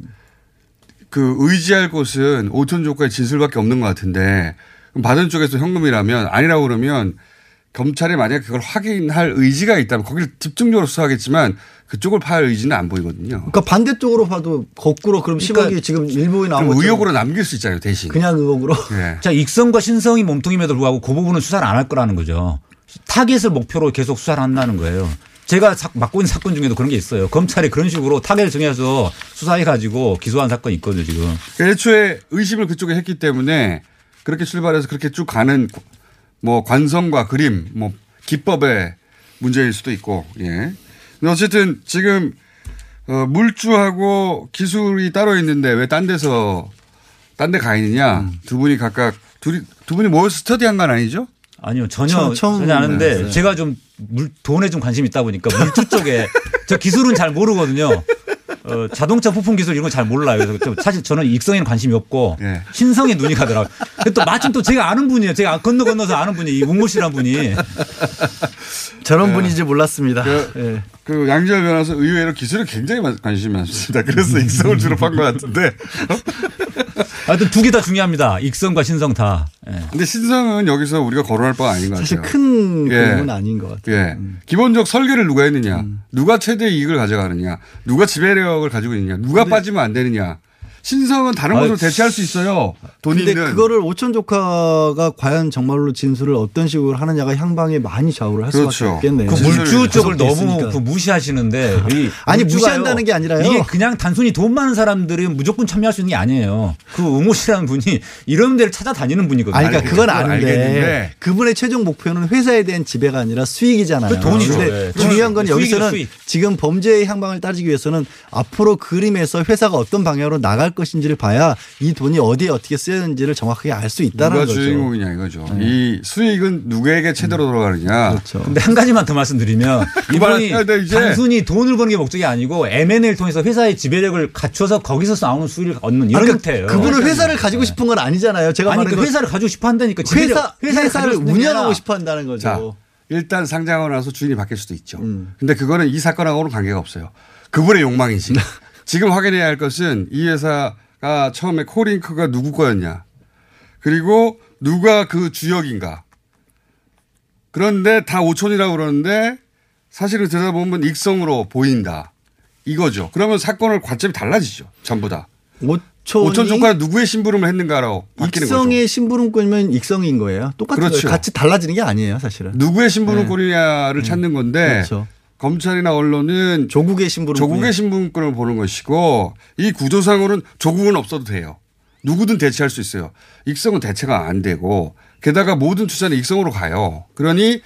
그 의지할 곳은 오천 조카의 진술밖에 없는 것 같은데 받은 쪽에서 현금이라면 아니라고 그러면 검찰이 만약 그걸 확인할 의지가 있다면 거기를 집중적으로 수사하겠지만 그쪽을 파할 의지는 안 보이거든요.
그러니까 반대쪽으로 봐도 거꾸로 그럼 10억이 지금 일부에 나온
그럼
것처럼
의혹으로 남길 수 있잖아요 대신.
그냥 의혹으로.
예. (laughs)
자, 익성과 신성이 몸통임에도 불구하고 그 부분은 수사를 안 할 거라는 거죠. 타겟을 목표로 계속 수사를 한다는 거예요. 제가 사- 맡고 있는 사건 중에도 그런 게 있어요. 검찰이 그런 식으로 타겟을 정해서 수사해 가지고 기소한 사건이 있거든요, 지금.
그러니까 애초에 의심을 그쪽에 했기 때문에 그렇게 출발해서 그렇게 쭉 가는 뭐 관성과 그림, 뭐 기법의 문제일 수도 있고, 예. 근데 어쨌든 지금 어, 물주하고 기술이 따로 있는데 왜 딴 데서 딴 데 가 있느냐.
음.
두 분이 각각 둘이 두 분이 모여서 스터디한 건 아니죠?
아니요, 전혀,
처음- 처음
전혀 아는데
알았어요.
제가 좀 물, 돈에 좀 관심이 있다 보니까 물주 쪽에 (laughs) 저 기술은 잘 모르거든요. 어, 자동차 부품 기술 이런 건잘 몰라요. 그래서 좀 사실 저는 익성에는 관심이 없고
예.
신성에 눈이 가더라고요. 또 마침 또 제가 아는 분이에요. 제가 건너 건너서 아는 분이 이 문모 씨란 분이
저런 분인지 몰랐습니다.
그,
예.
그 양지열 변호사 의외로 기술에 굉장히 많- 관심이 많습니다. 그래서 (laughs) 익성을 주로 판것 같은데.
하여튼 두 개 다 중요합니다. 익성과 신성 다. 예.
근데 신성은 여기서 우리가 거론할 바가 아닌 것
사실
같아요.
큰
예.
그림은 아닌 것 같아요.
예. 기본적 설계를 누가 했느냐, 누가 최대 이익을 가져가느냐, 누가 지배력을 가지고 있느냐, 누가 빠지면 안 되느냐. 신성은 다른 것으로 대체할 수 있어요. 돈이
근데
있는.
그거를 오천 조카가 과연 정말로 진술을 어떤 식으로 하느냐가 향방에 많이 좌우를 할
그렇죠.
수밖에 없겠네요.
그 물주 쪽을 너무. 그 무시하시는데 이 (laughs)
아니. 무시한다는 게 아니라요.
이게 그냥 단순히 돈 많은 사람들이 무조건 참여할 수 있는 게 아니에요. 그 우모 씨라는 분이 이런 데를 찾아다니는 분이거든요.
아니, 그러니까 그건 아는데
알겠는데.
그분의 최종 목표는 회사에 대한 지배가 아니라 수익이잖아요.
그 돈이죠.
근데
네.
중요한 건 여기서는
수익.
지금 범죄의 향방을 따지기 위해서는 앞으로 그림에서 회사가 어떤 방향으로 나갈 것인지를 봐야 이 돈이 어디에 어떻게 쓰였는지를 정확하게 알 수 있다는
누가
거죠.
주인공이냐 이거죠. 이 수익은 누구에게 최대로 돌아가느냐.
그렇죠.
근데 한 가지만 더 말씀드리면 (laughs) 이분이
그만해야 돼, 이제.
단순히 돈을 버는 게 목적이 아니고 M&A를 통해서 회사의 지배력을 갖춰서 거기서 나오는 수익을 얻는 이런
아니,
형태예요.
그분은 회사를 가지고 싶은 건 아니잖아요. 제가
아니
말하는 그건
회사를 가지고 싶어 한다니까
회사
회사를
운영하고 싶어 한다는 거죠.
자, 일단 상장하고 나서 주인이 바뀔 수도 있죠.
음.
근데 그거는 이 사건하고는 관계가 없어요. 그분의 욕망이지. (laughs) 지금 확인해야 할 것은 이 회사가 처음에 코링크가 누구 거였냐. 그리고 누가 그 주역인가. 그런데 다 오촌이라고 그러는데 사실을 들여다보면 익성으로 보인다. 이거죠. 그러면 사건의 관점이 달라지죠. 전부 다.
오촌이
오촌 조카가 누구의 심부름을 했는가로 바뀌는 거죠.
익성의 심부름꾼이면 익성인 거예요. 똑같은
그렇죠.
거예요. 같이 달라지는 게 아니에요, 사실은.
누구의 심부름꾼이냐를 찾는 건데
그렇죠.
검찰이나 언론은
조국의 심부름꾼.
조국의 신분권을 보는 것이고 이 구조상으로는 조국은 없어도 돼요. 누구든 대체할 수 있어요. 익성은 대체가 안 되고 게다가 모든 투자는 익성으로 가요. 그러니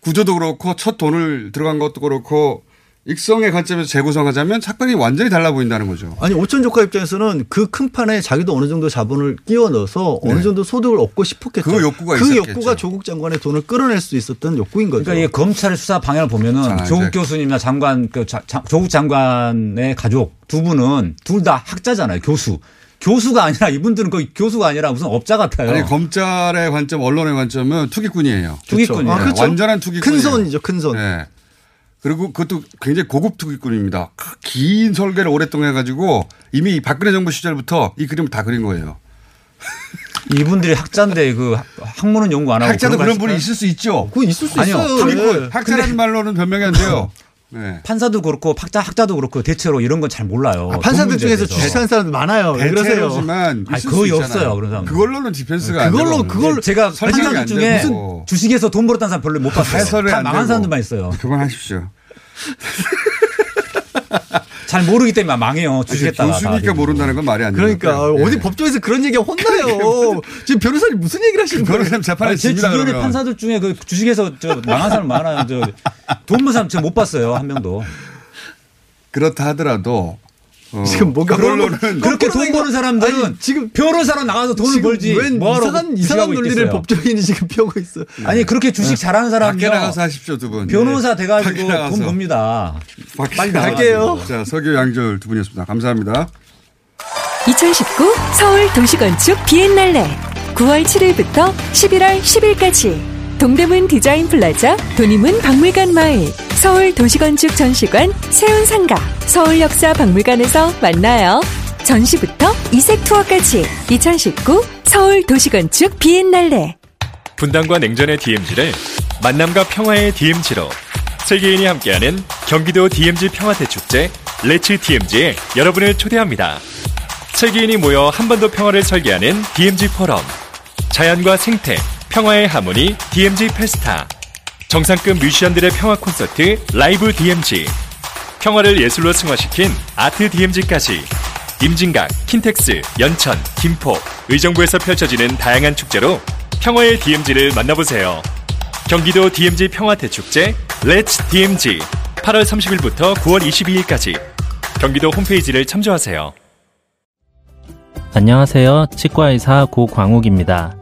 구조도 그렇고 첫 돈을 들어간 것도 그렇고 익성의 관점에서 재구성하자면 사건이 완전히 달라 보인다는 거죠.
아니 오천 조카 입장에서는 그 큰 판에 자기도 어느 정도 자본을 끼워 넣어서 어느
네.
정도 소득을 얻고 싶었겠죠.
그 욕구가
그
있었겠죠.
욕구가 조국 장관의 돈을 끌어낼 수 있었던 욕구인 거죠.
그러니까 이 검찰의 수사 방향을 보면은
자,
조국. 교수님이나 장관 그 자- 자- 조국 장관의 가족 두 분은 둘 다 학자잖아요. 교수. 교수가 아니라 이분들은 거의 교수가 아니라 무슨 업자 같아요.
아니 검찰의 관점, 언론의 관점은 투기꾼이에요.
투기꾼이에요.
아,
네,
그렇죠.
완전한 투기꾼.
큰 손이죠, 큰 손.
네. 그리고 그것도 굉장히 고급 투기꾼입니다. 긴 설계를 오랫동안 해가지고 이미 박근혜 정부 시절부터 이 그림을 다 그린 거예요. (laughs)
이분들이 학자인데 그 학- 학문은 연구 안 하고
학자도
그런
그런
거
분이? 있을 수 있죠.
그거 있을 수
아니요,
있어요.
투기꾼.
네.
학자라는 말로는 변명이 안 돼요. (laughs) 네.
판사도 그렇고 학자 학자도 그렇고 대체로 이런 건 잘 몰라요.
아, 판사들 중에서. 주식하는 사람들 많아요. 왜 그러세요?
대체로지만
아니, 거의. 없어요, 그런 사람.
그걸로는 디펜스가 안
그걸로. 그걸
제가
설명이
판사들
안
중에
되고.
주식에서 돈 벌었다는 사람 별로 못 봤어요.
다안
망한. 사람들만 있어요.
그만 하십시오. (laughs)
잘 모르기 때문에 망해요. 주식했다가.
교수니까 모른다는 건 말이 안 돼요.
그러니까 어디 법정에서 그런 얘기가 혼나요. 지금 변호사님 무슨 얘기를 하시는 거예요?
변호사님 재판에
아니, 제
집니다
주변에. 판사들 중에 그 주식에서 저 망한 사람 많아요. 저돈 버는 사람 제가 못 봤어요. 한 명도.
그렇다 하더라도 어,
지금 뭔가
그걸로는
그렇게 돈 버는 사람들은
아니, 지금
변호사로 나가서 돈을
지금
벌지.
웬
뭐하러
이상한
주식하고
이상한 논리를. 법조인이 지금 펴고 있어.
아니 그렇게 주식 잘하는
밖에
사람이요.
나가서 하십시오 두 분.
변호사
네.
돼가지고. 돈 법니다.
밖에
빨리
나가서.
갈게요.
자 서기호 양지열 두 분이었습니다. 감사합니다.
2019 서울 도시건축 비엔날레 9월 7일부터 11월 10일까지 동대문 디자인 플라자 돈의문 박물관 마을 서울 도시건축 전시관 세운상가 서울역사 박물관에서 만나요. 전시부터 이색 투어까지 2019 서울 도시건축 비엔날레
분당과 냉전의 DMZ를 만남과 평화의 DMZ로 세계인이 함께하는 경기도 DMZ 평화대축제 레츠 DMZ에 여러분을 초대합니다. 세계인이 모여 한번더 평화를 설계하는 DMZ 포럼 자연과 생태, 평화의 하모니 DMZ 페스타 정상급 뮤지션들의 평화 콘서트 라이브 DMZ 평화를 예술로 승화시킨 아트 DMZ까지 임진각, 킨텍스, 연천, 김포, 의정부에서 펼쳐지는 다양한 축제로 평화의 DMZ를 만나보세요. 경기도 DMZ 평화대축제 Let's DMZ 8월 30일부터 9월 22일까지 경기도 홈페이지를 참조하세요.
안녕하세요. 치과의사 고광욱입니다.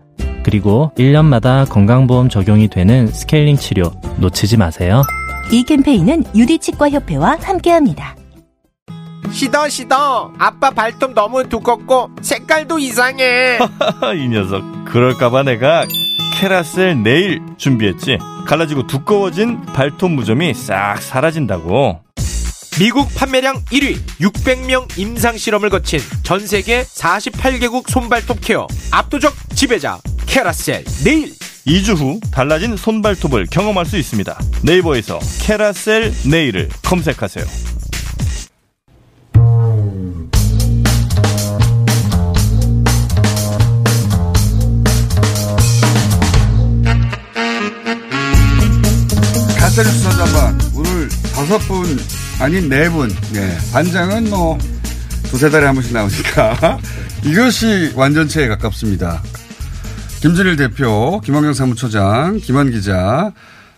그리고 1년마다 건강보험 적용이 되는 스케일링 치료 놓치지 마세요.
이 캠페인은 유디치과협회와 함께합니다.
싫어 싫어 아빠 발톱 너무 두껍고 색깔도 이상해 (laughs)
이 녀석 그럴까봐 내가 케라셀 네일 준비했지 갈라지고 두꺼워진 발톱 무좀이 싹 사라진다고
미국 판매량 1위 600명 임상 실험을 거친 전 세계 48개국 손발톱 케어 압도적 지배자 캐라셀 네일.
2주 후 달라진 손발톱을 경험할 수 있습니다. 네이버에서 캐라셀 네일을 검색하세요.
가짜뉴스 전담반 오늘 다섯 분 아닌 네 분. 예. 반장은 뭐 두세 달에 한 번씩 나오니까 (laughs) 이것이 완전체에 가깝습니다. 김준일 대표, 김학영 사무처장, 김한 기자,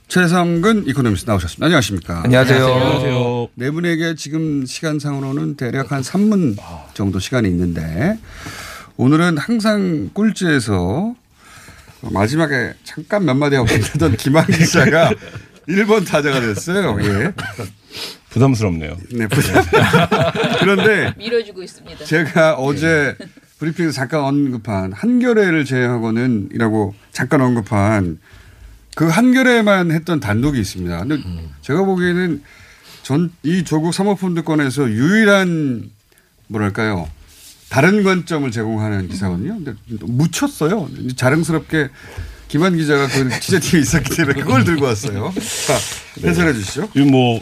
최성근 이코노미스트 나오셨습니다. 안녕하십니까.
안녕하세요. 안녕하세요.
네 분에게 지금 시간상으로는 대략 한 3분 정도 시간이 있는데 오늘은 항상 꿀지에서 마지막에 잠깐 몇 마디 하고 (laughs) 끝내던 김한 기자가 (laughs) 1번 타자가 됐어요. 예.
부담스럽네요.
네, 부담. (laughs) 그런데
밀어주고 있습니다.
제가 어제 브리핑에서 잠깐 언급한 한겨레를 제외하고는 이라고 잠깐 언급한 그 한겨레만 했던 단독이 있습니다. 근데 제가 보기에는 전 이 조국 사모펀드권에서 유일한 뭐랄까요 다른 관점을 제공하는 기사거든요. 근데 묻혔어요. 자랑스럽게 김한 기자가 그 (laughs) 취재 팀에 있었기 때문에 그걸 들고 왔어요. 자, 해설해 주시죠.
뭐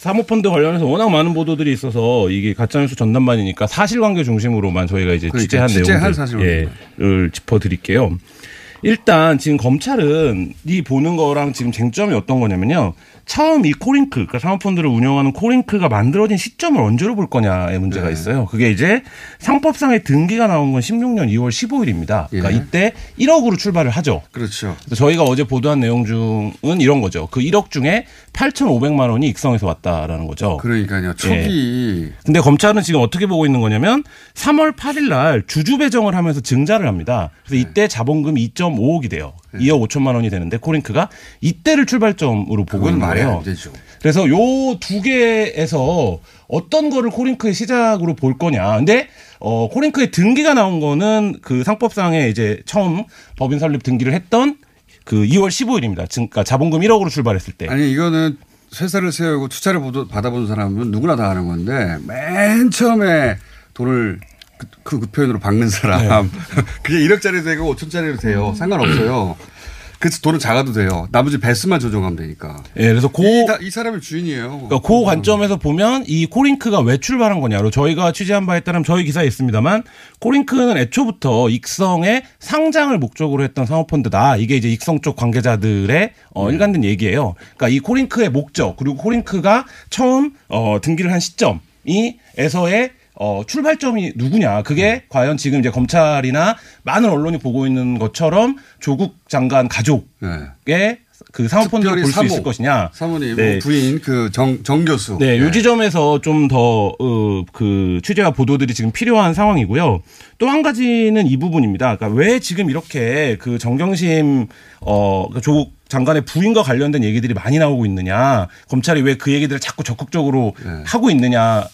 사모펀드 관련해서 워낙 많은 보도들이 있어서 이게 가짜뉴스 전담반이니까 사실관계 중심으로만 저희가 이제
그러니까
취재한
사실관계.
예, 을 짚어드릴게요. 일단 지금 검찰은 이 보는 거랑 지금 쟁점이 어떤 거냐면요. 처음 이 코링크, 그러니까 사모펀드를 운영하는 코링크가 만들어진 시점을 언제로 볼 거냐의 문제가
네.
있어요. 그게 이제 상법상의 등기가 나온 건 16년 2월 15일입니다. 그러니까
예.
이때 1억으로 출발을 하죠.
그렇죠.
저희가 어제 보도한 내용 중은 이런 거죠. 그 1억 중에 8,500만 원이 익성에서 왔다라는 거죠.
그러니까요. 초기
예. 근데 검찰은 지금 어떻게 보고 있는 거냐면 3월 8일 날 주주 배정을 하면서 증자를 합니다. 그래서
네.
이때 자본금이 2.5억이 돼요. 2억 5천만 원이 되는데 코링크가 이때를 출발점으로 보고 있는 거예요. 그래서 요 두 개에서 어떤 거를 코링크의 시작으로 볼 거냐. 근데 어 코링크의 등기가 나온 거는 그 상법상에 이제 처음 법인 설립 등기를 했던 그 2월 15일입니다. 그러니까 자본금 1억으로 출발했을 때.
아니 이거는 회사를 세우고 투자를 받아본 사람은 누구나 다 아는 건데 맨 처음에 돈을 그, 그, 그 표현으로 박는 사람 (laughs) 그게 1억짜리 되고 5천짜리도 돼요. 상관없어요. 그래서 돈은 작아도 돼요. 나머지 배수만 조정하면 되니까.
예, 그래서 고,
이, 다- 이 사람이 주인이에요.
그러니까 그 관점에서 보면 이 코링크가 왜 출발한 거냐로 저희가 취재한 바에 따르면 저희 기사에 있습니다만 코링크는 애초부터 익성의 상장을 목적으로 했던 사모펀드다. 이게 이제 익성 쪽 관계자들의 어, 일관된 얘기예요. 그러니까 이 코링크의 목적 그리고 코링크가 처음 어, 등기를 한 시점 이 에서의 어, 출발점이 누구냐. 그게 과연 지금 이제 검찰이나 많은 언론이 보고 있는 것처럼 조국 장관 가족의 그 사모펀드를
특별히
볼수
사모,
있을 것이냐.
사모님
네.
뭐 부인 그정 정 교수.
네, 요 지점에서 좀 더 그 취재와 보도들이 지금 필요한 상황이고요. 또 한 가지는 이 부분입니다. 그러니까 왜 지금 이렇게 그 정경심 어 그러니까 조국 장관의 부인과 관련된 얘기들이 많이 나오고 있느냐. 검찰이 왜 그 얘기들을 자꾸 적극적으로 하고 있느냐의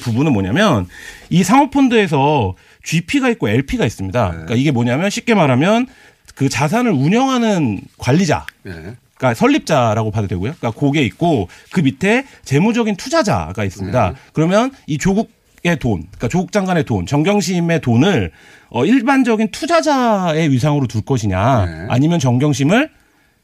부분은 뭐냐면 이 상호펀드에서 GP가 있고 LP가 있습니다. 그러니까 이게 뭐냐면 쉽게 말하면 그 자산을 운영하는 관리자.
네.
그러니까 설립자라고 봐도 되고요. 그러니까 그게 있고 그 밑에 재무적인 투자자가 있습니다. 그러면 이 조국 의 돈, 그러니까 조국 장관의 돈, 정경심의 돈을 어 일반적인 투자자의 위상으로 둘 것이냐, 아니면 정경심을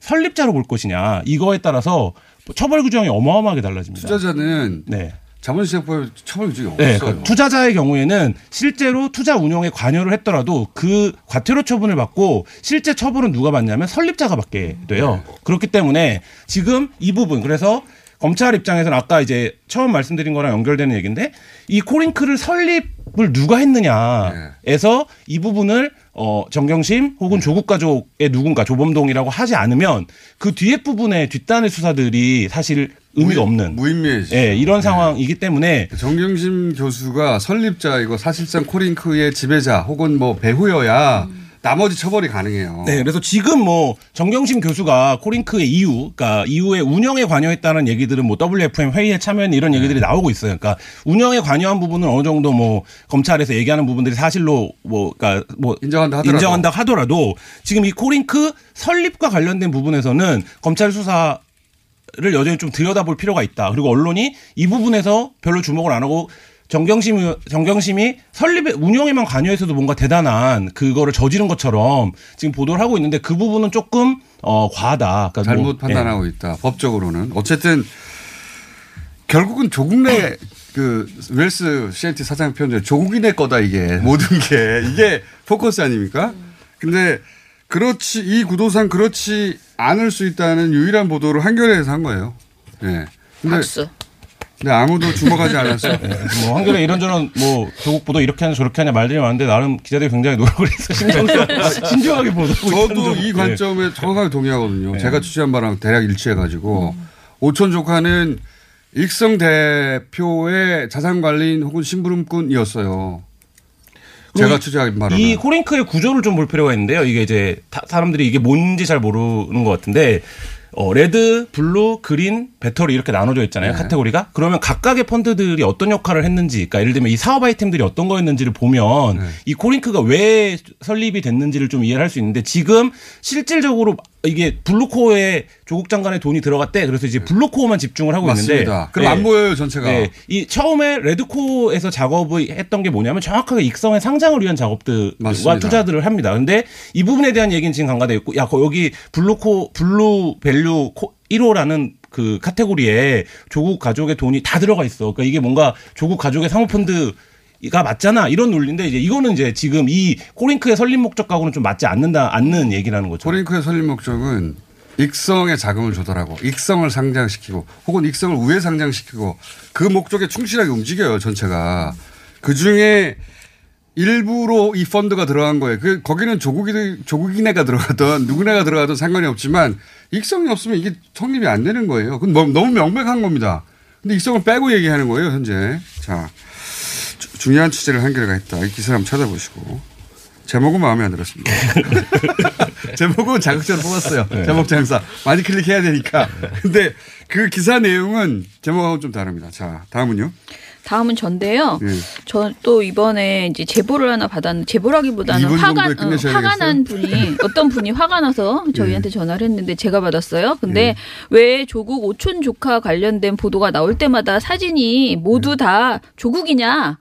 설립자로 볼 것이냐, 이거에 따라서 처벌 규정이 어마어마하게 달라집니다.
투자자는
네.
자본시장법에 처벌 규정이
네,
없어요.
그러니까 투자자의 경우에는 실제로 투자 운영에 관여를 했더라도 그 과태료 처분을 받고 실제 처벌은 누가 받냐면 설립자가 받게 돼요. 그렇기 때문에 지금 이 부분 그래서 검찰 입장에서는 아까 이제 처음 말씀드린 거랑 연결되는 얘기인데 이 코링크를 설립 을 누가 했느냐에서 이 부분을 어 정경심 혹은 조국 가족의 누군가 조범동이라고 하지 않으면 그 뒤에 부분의 뒷단의 수사들이 사실 의미가 없는.
무의미해지.
예, 이런 상황이기 때문에
정경심 교수가 설립자이고 사실상 코링크의 지배자 혹은 뭐 배후여야 나머지 처벌이 가능해요.
네, 그래서 지금 뭐 정경심 교수가 코링크의 이유, 그러니까 이후에 운영에 관여했다는 얘기들은 뭐 WFM 회의에 참여한 이런
네.
얘기들이 나오고 있어요. 그러니까 운영에 관여한 부분은 어느 정도 뭐 검찰에서 얘기하는 부분들이 사실로 뭐 그러니까 뭐
인정한다 하더라도.
인정한다 하더라도 지금 이 코링크 설립과 관련된 부분에서는 검찰 수사 를 여전히 좀 들여다볼 필요가 있다. 그리고 언론이 이 부분에서 별로 주목을 안 하고 정경심 정경심이 설립에 운영에만 관여해서도 뭔가 대단한 그거를 저지른 것처럼 지금 보도를 하고 있는데 그 부분은 조금 어 과하다. 그러니까
잘못
뭐,
판단하고 있다. 법적으로는 어쨌든 결국은 조국 내 그 웰스 CNT 사장 표현대로 조국인의 거다 이게 모든 게 이게 포커스 아닙니까? 근데 그렇지 이 구도상 그렇지 않을 수 있다는 유일한 보도를 한겨레에서 한 거예요. 예. 근데
박수.
근데 아무도 주목하지 않았어요. (laughs)
뭐 한겨레 이런저런 뭐 조국 보도 이렇게 하냐 저렇게 하냐 말들이 많은데 나름 기자들이 굉장히 노력을 해서 신중하게, (laughs) 신중하게 보도하고
저도 이
점.
관점에 정확하게 동의하거든요.
네.
제가 취재한 바랑 대략 일치해 가지고 오촌 조카는 익성 대표의 자산 관리인 혹은 심부름꾼이었어요. 제가 취재한 바로
이 코링크의 구조를 좀 볼 필요가 있는데요. 이게 이제 타- 사람들이 이게 뭔지 잘 모르는 것 같은데 어, 레드, 블루, 그린, 배터리 이렇게 나눠져 있잖아요.
네.
카테고리가. 그러면 각각의 펀드들이 어떤 역할을 했는지, 그러니까 예를 들면 이 사업 아이템들이 어떤 거였는지를 보면
네.
이 코링크가 왜 설립이 됐는지를 좀 이해를 할 수 있는데 지금 실질적으로 이게 블루코어에 조국 장관의 돈이 들어갔대. 그래서 이제 블루코어만 집중을 하고 있는데.
네. 맞습니다. 그럼 안 보여요, 전체가.
네. 이 처음에 레드코에서 작업을 했던 게 뭐냐면 정확하게 익성의 상장을 위한 작업들과
맞습니다.
투자들을 합니다. 근데 이 부분에 대한 얘기는 지금 간과되어 있고, 야, 거- 여기 블루코, 블루 밸류업 1호라는 그 카테고리에 조국 가족의 돈이 다 들어가 있어. 그러니까 이게 뭔가 조국 가족의 사모펀드 가 맞잖아 이런 논리인데 이제 이거는 이제 지금 이 코링크의 설립 목적하고는 좀 맞지 않는다 않는 얘기라는 거죠.
코링크의 설립 목적은 익성에 자금을 조달하고 익성을 상장시키고 혹은 익성을 우회 상장시키고 그 목적에 충실하게 움직여요 전체가 그 중에 일부로 이 펀드가 들어간 거예요. 그 거기는 조국이 조국인애가 들어가든 누구네가 들어가든 상관이 없지만 익성이 없으면 이게 성립이 안 되는 거예요. 그건 너무, 명백한 겁니다. 근데 익성을 빼고 얘기하는 거예요 현재. 자 주- 중요한 취재를 한겨레가 했다. 이 기사를 한번 찾아보시고 제목은 마음에 안 들었습니다. (laughs) 제목은 자극적으로 뽑았어요.
네.
제목 장사. 많이 클릭해야 되니까. 근데 그 기사 내용은 제목하고 좀 다릅니다. 자, 다음은요.
다음은 전데요.
예.
저또 이번에 이제 제보를 하나 받았는데 제보라기보다는
2분
화가 어, 화가
되겠어요?
난 분이 어떤 분이 화가 나서
예.
저희한테 전화를 했는데 제가 받았어요. 근데 왜 조국 오촌 조카 관련된 보도가 나올 때마다 사진이 모두 다 조국이냐?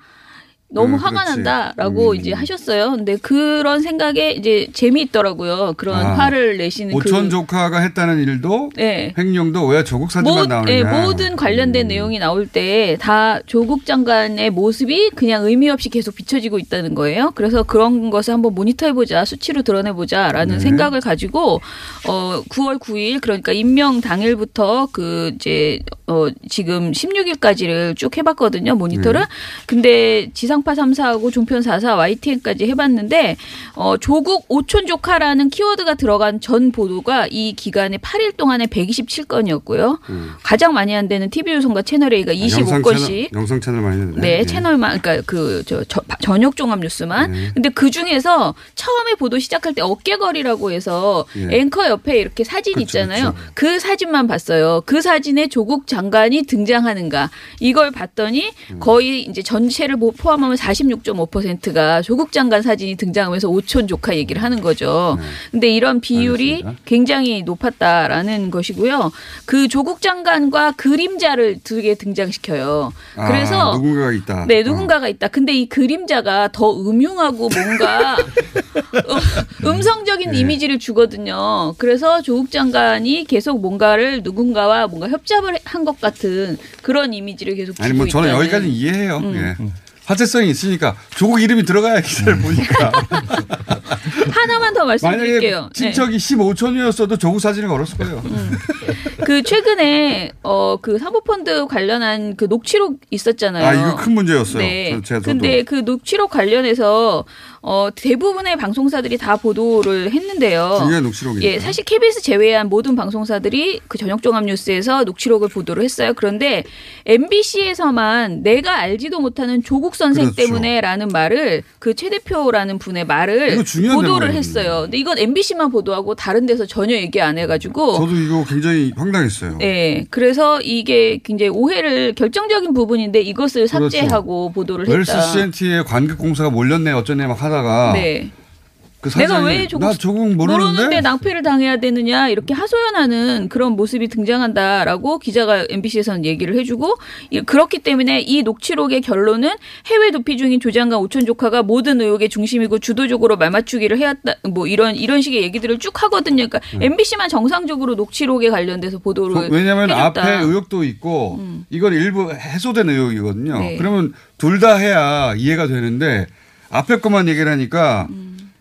너무
음,
화가
그렇지.
난다라고 이제 하셨어요. 근데 그런 생각에 이제 재미있더라고요. 그런
아,
화를 내시는
오천
그
조카가 했다는 일도
네.
횡령도 왜 조국 사진만
모,
나오느냐.
예, 모든 관련된 내용이 나올 때 다 조국 장관의 모습이 그냥 의미 없이 계속 비춰지고 있다는 거예요. 그래서 그런 것을 한번 모니터해 보자, 수치로 드러내 보자라는
네.
생각을 가지고 어 9월 9일 그러니까 임명 당일부터 그 이제 어 지금 16일까지를 쭉 해봤거든요 모니터를.
네.
근데 지상 파 3사하고 종편 4사 YTN까지 해봤는데 어 조국 오촌 조카라는 키워드가 들어간 전 보도가 이 기간에 8일 동안에 127건이었고요. 가장 많이 한 데는 TV조선과 채널A가
음. 아, 영상
25건씩.
채널, 영상 채널 많이 했는데.
네, 채널만 그러니까 그저 저녁 종합 뉴스만.
네.
근데 그 중에서 처음에 보도 시작할 때 어깨거리라고 해서
예.
앵커 옆에 이렇게 사진
그렇죠,
있잖아요. 그 사진만 봤어요. 그 사진에 조국 장관이 등장하는가 이걸 봤더니
음.
거의 이제 전체를 모- 포함하면 46.5%가 조국 장관 사진이 등장하면서 오촌 조카 얘기를 하는 거죠.
네.
근데 이런 비율이 굉장히 높았다라는 것이고요. 그 조국 장관과 그림자를 두 개 등장시켜요.
아,
그래서
누군가가 있다.
네, 누군가가 있다. 근데 이 그림자가 더 음흉하고 뭔가 (laughs) 어, 음성적인
네.
이미지를 주거든요. 그래서 조국 장관이 계속 뭔가를 누군가와 뭔가 협잡을 한 것 같은 그런 이미지를 계속 주고
아니 뭐 저는
있다는.
여기까지 이해해요.
음.
예. 화제성이 있으니까 조국 이름이 들어가야 기사를 보니까. (laughs)
하나만 더 말씀드릴게요.
친척이 15촌이었어도 조국 사진을 걸었을 거예요.
네. 그 최근에 어 그 사모펀드 관련한 그 녹취록 있었잖아요.
아, 이거 큰 문제였어요.
네.
저- 제가.
근데 그 녹취록 관련해서 어, 대부분의 방송사들이 다 보도를 했는데요.
중요한 녹취록이니까.
예, 사실 KBS 제외한 모든 방송사들이 그 저녁 종합 뉴스에서 녹취록을 보도를 했어요. 그런데 MBC에서만 내가 알지도 못하는 조국 선생
그렇죠.
때문에라는 말을 그 최 대표라는 분의 말을 보도를. 했어요. 근데 이건 MBC만 보도하고 다른 데서 전혀 얘기 안 해가지고
저도 이거 굉장히 황당했어요.
네, 그래서 이게 굉장히 오해를 결정적인 부분인데 이것을 삭제하고 보도를
웰스
했다.
CNT에 관객 공사가 몰렸네 어쩌네 막 하다 가
네.
그
내가 왜 조국
나 조국 모르는데,
낭패를 당해야 되느냐 이렇게 하소연하는 그런 모습이 등장한다라고 기자가 MBC에서는 얘기를 해주고 이- 그렇기 때문에 이 녹취록의 결론은 해외 도피 중인 조장관 오촌 조카가 모든 의혹의 중심이고 주도적으로 말맞추기를 해왔다 뭐 이런 이런 식의 얘기들을 쭉 하거든요. 그러니까 MBC만 정상적으로 녹취록에 관련돼서 보도를
그- 왜냐하면
해줬다.
앞에 의혹도 있고 이건 일부 해소된 의혹이거든요.
네.
그러면 둘 다 해야 이해가 되는데 앞에 것만 얘기를 하니까
음.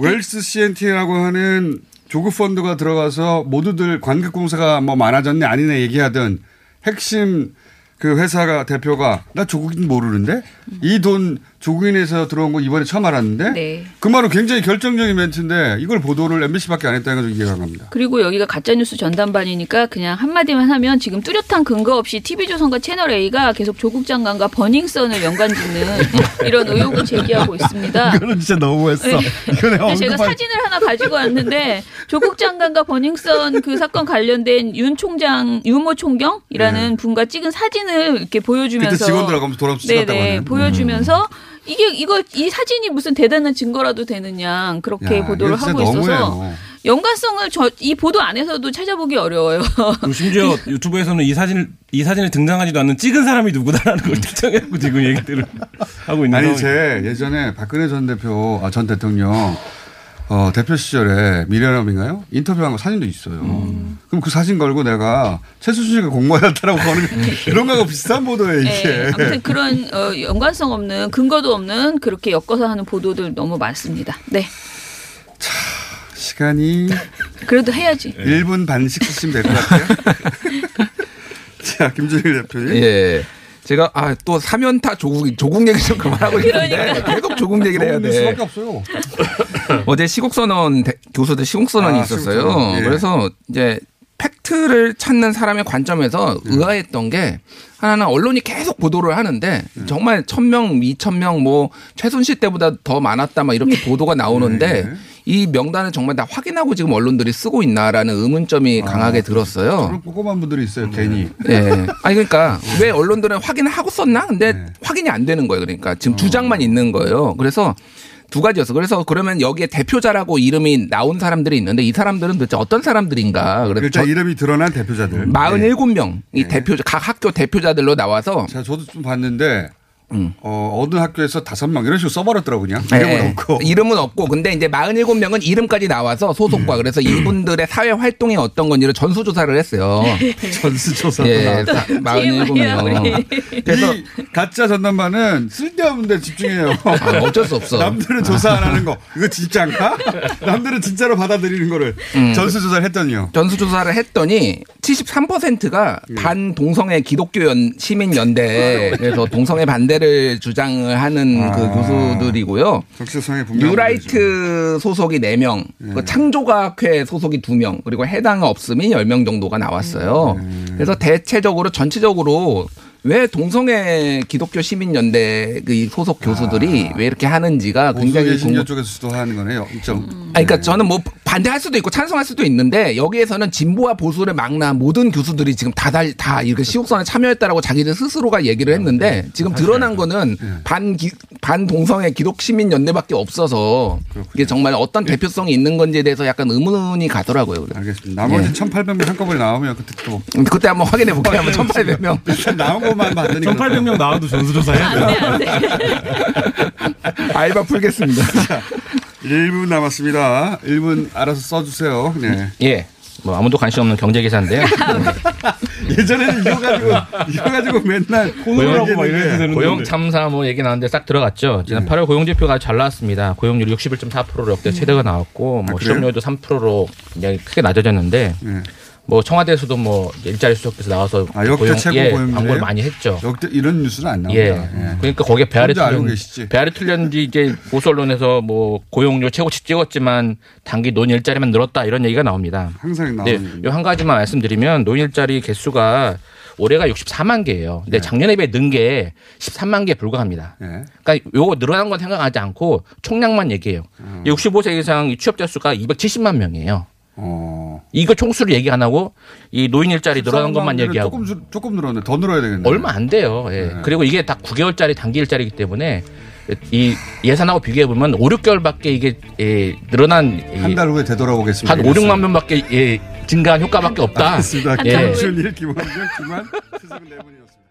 웰스 CNT라고 하는 조국 펀드가 들어가서 모두들 관객 공사가 뭐 많아졌네 아니네 얘기하던 핵심 그 회사가 대표가 나 조국인 모르는데 이 돈 조국인에서 들어온 거 이번에 처음 알았는데
네.
그 말은 굉장히 결정적인 멘트인데 이걸 보도를 MBC밖에 안 했다 해가지고 이해가 안 갑니다.
그리고 여기가 가짜뉴스 전담반이니까 그냥 한마디만 하면 지금 뚜렷한 근거 없이 TV조선과 채널A가 계속 조국 장관과 버닝썬을 연관 짓는 (laughs) 이런 의혹을 제기하고 있습니다.
이거는 진짜 너무했어.
네. 제가 사진을 하나 가지고 왔는데 조국 장관과 버닝썬 그 사건 관련된 윤 총장, 윤모 총경이라는 분과 찍은 사진을 이렇게 보여주면서
네. 그때 직원들하고 돌아서 찍었다고
네네,
하네요.
보여주면서 이게 이거 이 사진이 무슨 대단한 증거라도 되느냐 그렇게
야,
보도를 하고 있어서. 연관성을 저 이 보도 안에서도 찾아보기 어려워요.
심지어 (laughs) 유튜브에서는 이 사진을 이 사진에 등장하지도 않는 찍은 사람이 누구다라는 걸 특정해갖고 지금 얘기들을 (laughs) 하고 있는
아니 제 예전에 박근혜 전 대표 아, 전 대통령 어, 대표 시절에 미래남인가요? 인터뷰한 거 사진도 있어요.
음.
그럼 그 사진 걸고 내가 최수진 씨가 공모했다라고 하는 (laughs) 이런 거하고 비슷한 보도예요 이게.
네, 아무튼 그런 어, 연관성 없는 근거도 없는 그렇게 엮어서 하는 보도들 너무 많습니다. 네,
시간이 (laughs)
그래도 해야지.
1분 반씩 쓰시면 될 것 같아요. (laughs) 자, 김준일 대표님.
예. 제가 아 또 사면타 조국 조국 얘기 좀 그만하고 있는데
그러니까.
계속 조국 얘기를 해야 돼.
수밖에 없어요. (laughs)
어제 시국선언 대- 교수들 시국선언이
아,
있었어요.
시국선언. 예.
그래서 이제 팩트를 찾는 사람의 관점에서
예.
의아했던 게 하나는 언론이 계속 보도를 하는데
예.
정말 천 명, 이천 명, 뭐 최순실 때보다 더 많았다 막 이렇게 보도가 나오는데 이 명단을 정말 다 확인하고 지금 언론들이 쓰고 있나라는 의문점이 강하게 들었어요.
그런 분들이 있어요, 괜히.
예. 아니 그러니까 왜 언론들은 확인을 하고 썼나? 근데 확인이 안 되는 거예요. 그러니까 지금 주장만 있는 거예요. 그래서 두 가지였어. 그래서 그러면 여기에 대표자라고 이름이 나온 사람들이 있는데 이 사람들은 도대체 어떤 사람들인가? 그래서
일단
저-
이름이 드러난 대표자들.
47명 이 대표 각 학교 대표자들로 나와서
자, 저도 좀 봤는데 어, 어느 학교에서 다섯 명 이런 식으로 써버렸더라고 그냥.
예,
이름은
예.
없고. (laughs)
이름은 없고 근데 이제 47명은 이름까지 나와서 소속과 그래서 이분들의 사회 활동이 어떤 건지를 전수 조사를 했어요. (laughs)
전수 조사도
예,
나왔다.
47명. 그래서
이 가짜 전담반은 쓸데없는데 집중해요.
아, 어쩔 수 없어.
남들은 조사 안 하는 거 이거 진짜인가? (laughs) 남들은 진짜로 받아들이는 거를
음.
전수 조사를 했더니요.
전수 조사를 했더니 73%가
예.
반동성애 기독교 연, 시민 연대 그래서 동성애 반대 를 주장을 하는
아.
그 교수들이고요.
적시성에 분명
뉴라이트 소속이 4명,
예.
그 창조과학회 소속이 2명, 그리고 해당 없음이 10명 정도가 나왔어요.
음.
그래서 대체적으로 전체적으로 왜 동성애 기독교 시민연대 그 소속 교수들이 왜 이렇게 하는지가 굉장히 궁금,
쪽에서 주도하는 거네요. 좀.
아니, 그러니까 저는 뭐 반대할 수도 있고 찬성할 수도 있는데 여기에서는 진보와 보수를 막나 모든 교수들이 지금 다, 다, 다 이렇게 시국선에 참여했다라고 자기들 스스로가 얘기를 했는데 지금 드러난 거는 반, 기, 반 동성애 기독 시민 연대밖에 없어서 이게 정말 어떤 대표성이 있는 건지에 대해서 약간 의문이 가더라고요.
알겠습니다. 나머지 1,800명 한꺼번에 나오면 그때 또
그때 한번 확인해 볼게요. 한번 1,800명.
일단 나온 것만 봤더니
1,800명 나와도 전수조사 해야 돼요. (laughs)
알바 풀겠습니다.
1분 남았습니다. 1분 알아서 써주세요. 네.
예. 뭐 아무도 관심 없는 경제 기사인데요. (laughs)
예전에는 이거 가지고 이거 가지고 맨날
고용, 고용 참사 뭐 얘기 나왔는데 싹 들어갔죠. 지난 8월 고용 지표가 잘 나왔습니다. 고용률 61.4%로 역대 최대가 나왔고 뭐
아?
실업률도 3%로 굉장히 크게 낮아졌는데 뭐 청와대에서도 뭐 일자리 수석께서 나와서
아, 역대
고용-
최고
예? 광고를 많이 했죠.
역대 이런 뉴스는 안 나옵니다.
예.
예.
그러니까 거기에
알고
틀렸? 배알이 틀렸는지 이제 보수 언론에서 뭐 고용률 최고치 찍었지만 단기 노인 일자리만 늘었다 이런 얘기가 나옵니다.
항상
네,
나오는
요한 가지만 말씀드리면 노인 일자리 개수가 올해가 64만 개예요.
네.
근데 작년에 비해 는 게 13만 개에 불과합니다.
예.
그러니까 요거 늘어난 건 생각하지 않고 총량만 얘기해요.
음.
65세 이상 이 취업자 수가 270만 명이에요.
어.
이거 총수를 얘기 안 하고 이 노인 일자리 늘어난 것만
13만
얘기하고
조금 줄- 조금 늘었네. 더 늘어야 되겠네.
얼마 안 돼요. 예.
네.
그리고 이게 다 9개월짜리 단기 일자리이기 때문에 이 예산하고 비교해 보면 5, 6개월밖에 이게 예, 늘어난
한 달 후에 되돌아오겠습니다.
한 5, 6만 명밖에 예, 증가한 효과밖에 없다.
알겠습니다.
예.
김준 일, 김원경, 김한, 최석은 네 분이었습니다.